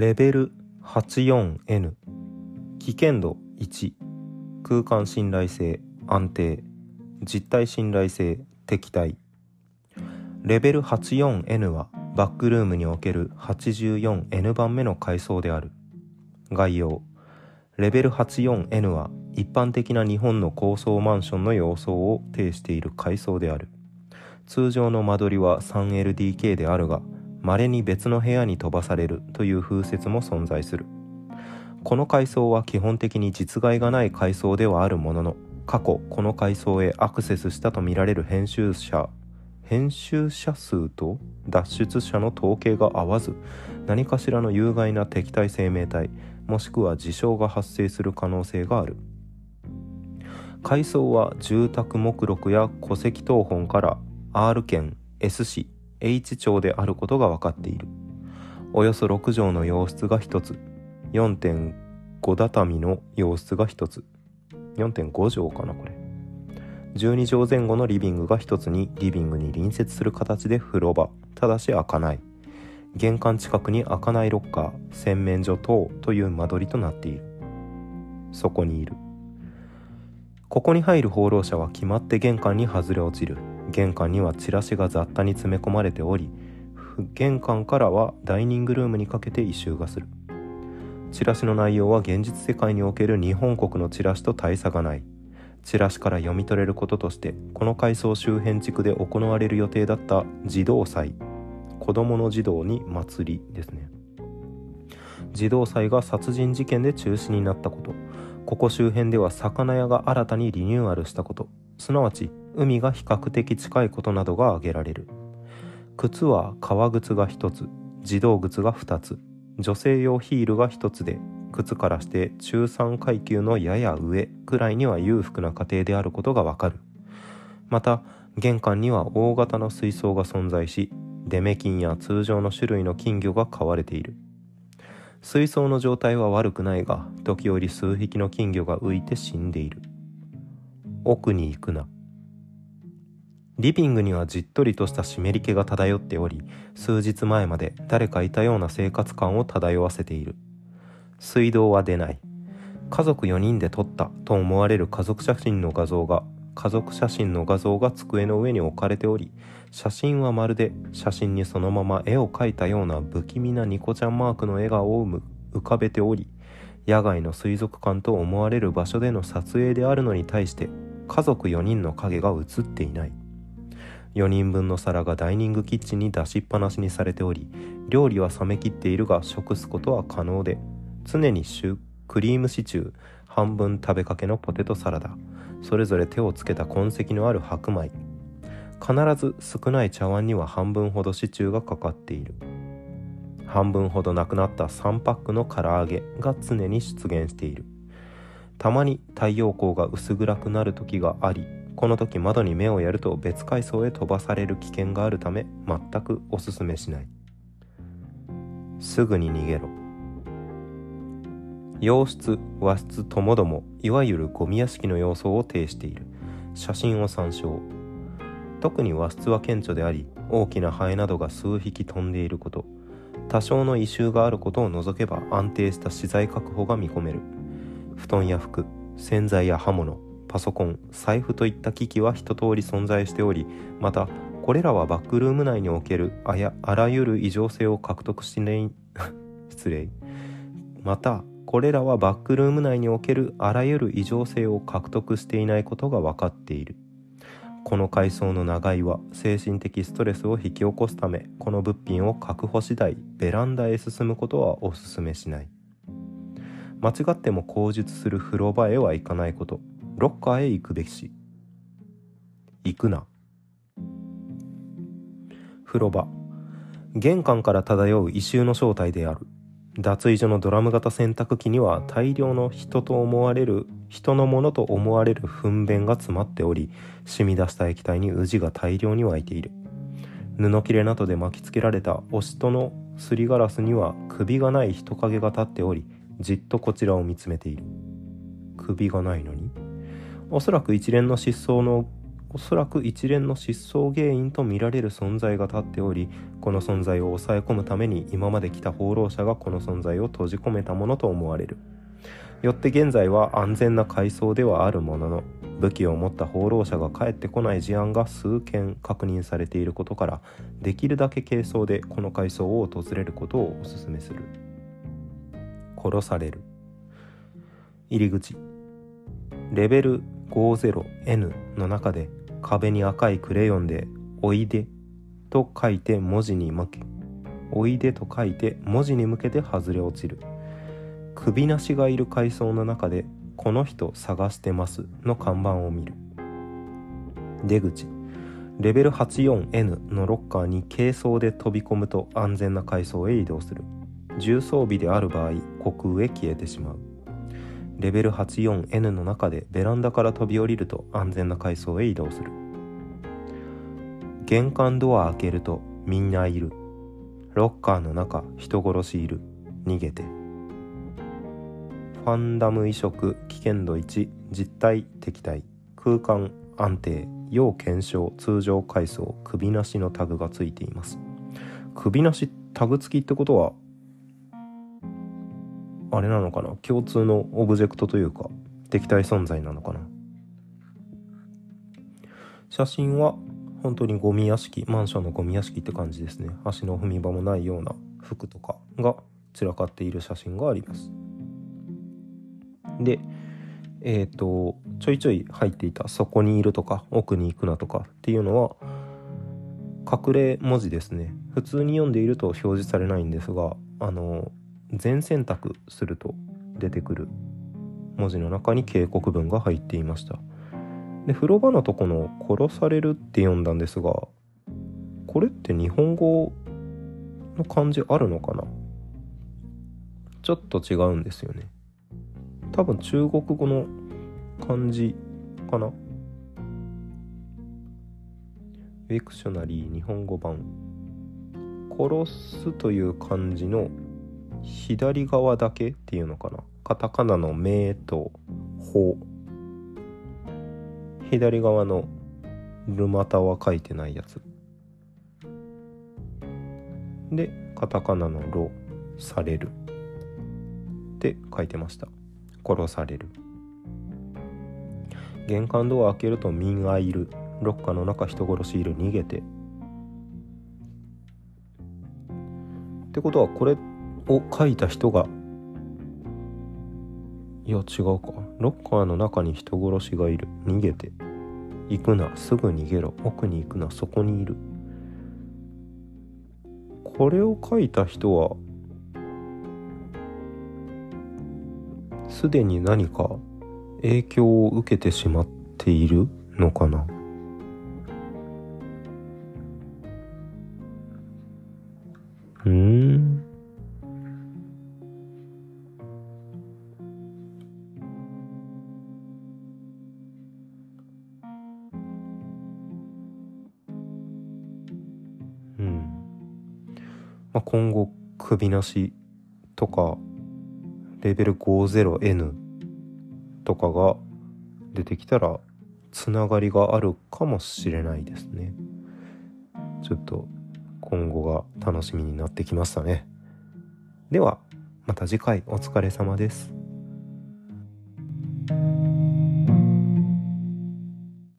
レベル 84N 危険度1空間信頼性安定。実体信頼性敵対。レベル 84N はバックルームにおける 84N 番目の階層である。概要。レベル 84N は一般的な日本の高層マンションの様相を呈している階層である。通常の間取りは 3LDK であるが稀に別の部屋に飛ばされるという風説も存在する。この階層は基本的に実害がない階層ではあるものの過去この階層へアクセスしたとみられる編集者編集者数と脱出者の統計が合わず何かしらの有害な敵対生命体もしくは事象が発生する可能性がある。階層は住宅目録や戸籍謄本から R 県 S 市 H 町であることが分かっている。およそ6畳の洋室が1つ。4.5畳の洋室が1つ。4.5畳かなこれ。12畳前後のリビングが1つにリビングに隣接する形で風呂場。ただし開かない。玄関近くに開かないロッカー。洗面所等という間取りとなっている。そこにいる。ここに入る放浪者は決まって玄関に外れ落ちる。玄関にはチラシが雑多に詰め込まれており玄関からはダイニングルームにかけて異臭がする。チラシの内容は現実世界における日本国のチラシと大差がない。チラシから読み取れることとしてこの階層周辺地区で行われる予定だった児童祭。子供の児童に祭りですね。児童祭が殺人事件で中止になったこと。ここ周辺では魚屋が新たにリニューアルしたこと。すなわち海が比較的近いことなどが挙げられる。靴は革靴が1つ児童靴が2つ女性用ヒールが1つで靴からして中産階級のやや上くらいには裕福な家庭であることがわかる。また玄関には大型の水槽が存在しデメキンや通常の種類の金魚が飼われている。水槽の状態は悪くないが時折数匹の金魚が浮いて死んでいる。奥に行くな。リビングにはじっとりとした湿り気が漂っており数日前まで誰かいたような生活感を漂わせている。水道は出ない。家族4人で撮ったと思われる家族写真の画像が家族写真の画像が机の上に置かれており写真はまるで写真にそのまま絵を描いたような不気味なニコちゃんマークの笑顔を浮かべており野外の水族館と思われる場所での撮影であるのに対して家族4人の影が映っていない。4人分の皿がダイニングキッチンに出しっぱなしにされており料理は冷めきっているが食すことは可能で常にシュクリームシチュー半分食べかけのポテトサラダそれぞれ手をつけた痕跡のある白米。必ず少ない茶碗には半分ほどシチューがかかっている。半分ほどなくなった3パックの唐揚げが常に出現している。たまに太陽光が薄暗くなる時がありこの時窓に目をやると別階層へ飛ばされる危険があるため全くおすすめしない。すぐに逃げろ。洋室和室ともどもいわゆるゴミ屋敷の様相を呈している。写真を参照。特に和室は顕著であり大きなハエなどが数匹飛んでいること。多少の異臭があることを除けば安定した資材確保が見込める。布団や服洗剤や刃物パソコン財布といった機器は一通り存在しておりまたこれらはバックルーム内におけるあやあらゆる異常性を獲得しない 失礼。またこれらはバックルーム内におけるあらゆる異常性を獲得していないことが分かっている。この階層の長いは精神的ストレスを引き起こすためこの物品を確保次第ベランダへ進むことはお勧めしない。間違っても口述する風呂場へは行かないこと。ロッカーへ行くべし。行くな。風呂場。玄関から漂う異臭の正体である。脱衣所のドラム型洗濯機には大量の人と思われる人のものと思われる糞便が詰まっており染み出した液体に宇治が大量に湧いている。布切れなどで巻きつけられたおしとのすりガラスには首がない人影が立っておりじっとこちらを見つめている。首がないのに。おそらく一連の失踪のおそらく一連の失踪原因とみられる存在が立っておりこの存在を抑え込むために今まで来た放浪者がこの存在を閉じ込めたものと思われる。よって現在は安全な階層ではあるものの武器を持った放浪者が帰ってこない事案が数件確認されていることからできるだけ軽装でこの階層を訪れることをお勧めする。殺される。入り口。レベル 50N の中で壁に赤いクレヨンで「おいで」と書いて文字に向け「おいで」と書いて文字に向けて外れ落ちる。首なしがいる階層の中で「この人探してます」の看板を見る。出口。レベル 84N のロッカーに軽装で飛び込むと安全な階層へ移動する。重装備である場合虚空へ消えてしまう。レベル 84N の中でベランダから飛び降りると安全な階層へ移動する。玄関ドア開けるとみんないる。ロッカーの中人殺しいる。逃げて。ファンダム移植危険度1実体敵対。空間安定。要検証通常階層首なしのタグがついています。首なしタグ付きってことはあれなのかな？共通のオブジェクトというか敵対存在なのかな？写真は本当にゴミ屋敷マンションのゴミ屋敷って感じですね。足の踏み場もないような服とかが散らかっている写真があります。でえっ、ー、とちょいちょい入っていた「そこにいる」とか「奥に行くな」とかっていうのは隠れ文字ですね。普通に読んでいると表示されないんですがあの全選択すると出てくる文字の中に警告文が入っていました。で風呂場のとこの「殺される」って読んだんですがこれって日本語の漢字あるのかな？ちょっと違うんですよね。多分中国語の漢字かな？ウィクショナリー日本語版。殺すという漢字の左側だけっていうのかな？カタカナの「目」と「ほ」左側のルマタは書いてないやつ。でカタカナの「ロ」「される」って書いてました。殺される。玄関ドア開けると民がいる。ロッカーの中人殺しいる。逃げて。ってことはこれってを書いた人がいや違うか。ロッカーの中に人殺しがいる。逃げて。行くな。すぐ逃げろ。奥に行くな。そこにいる。これを書いた人はすでに何か影響を受けてしまっているのかな。まあ、今後首なしとかレベル 50N とかが出てきたらつながりがあるかもしれないですね。ちょっと今後が楽しみになってきましたね。ではまた次回お疲れ様です。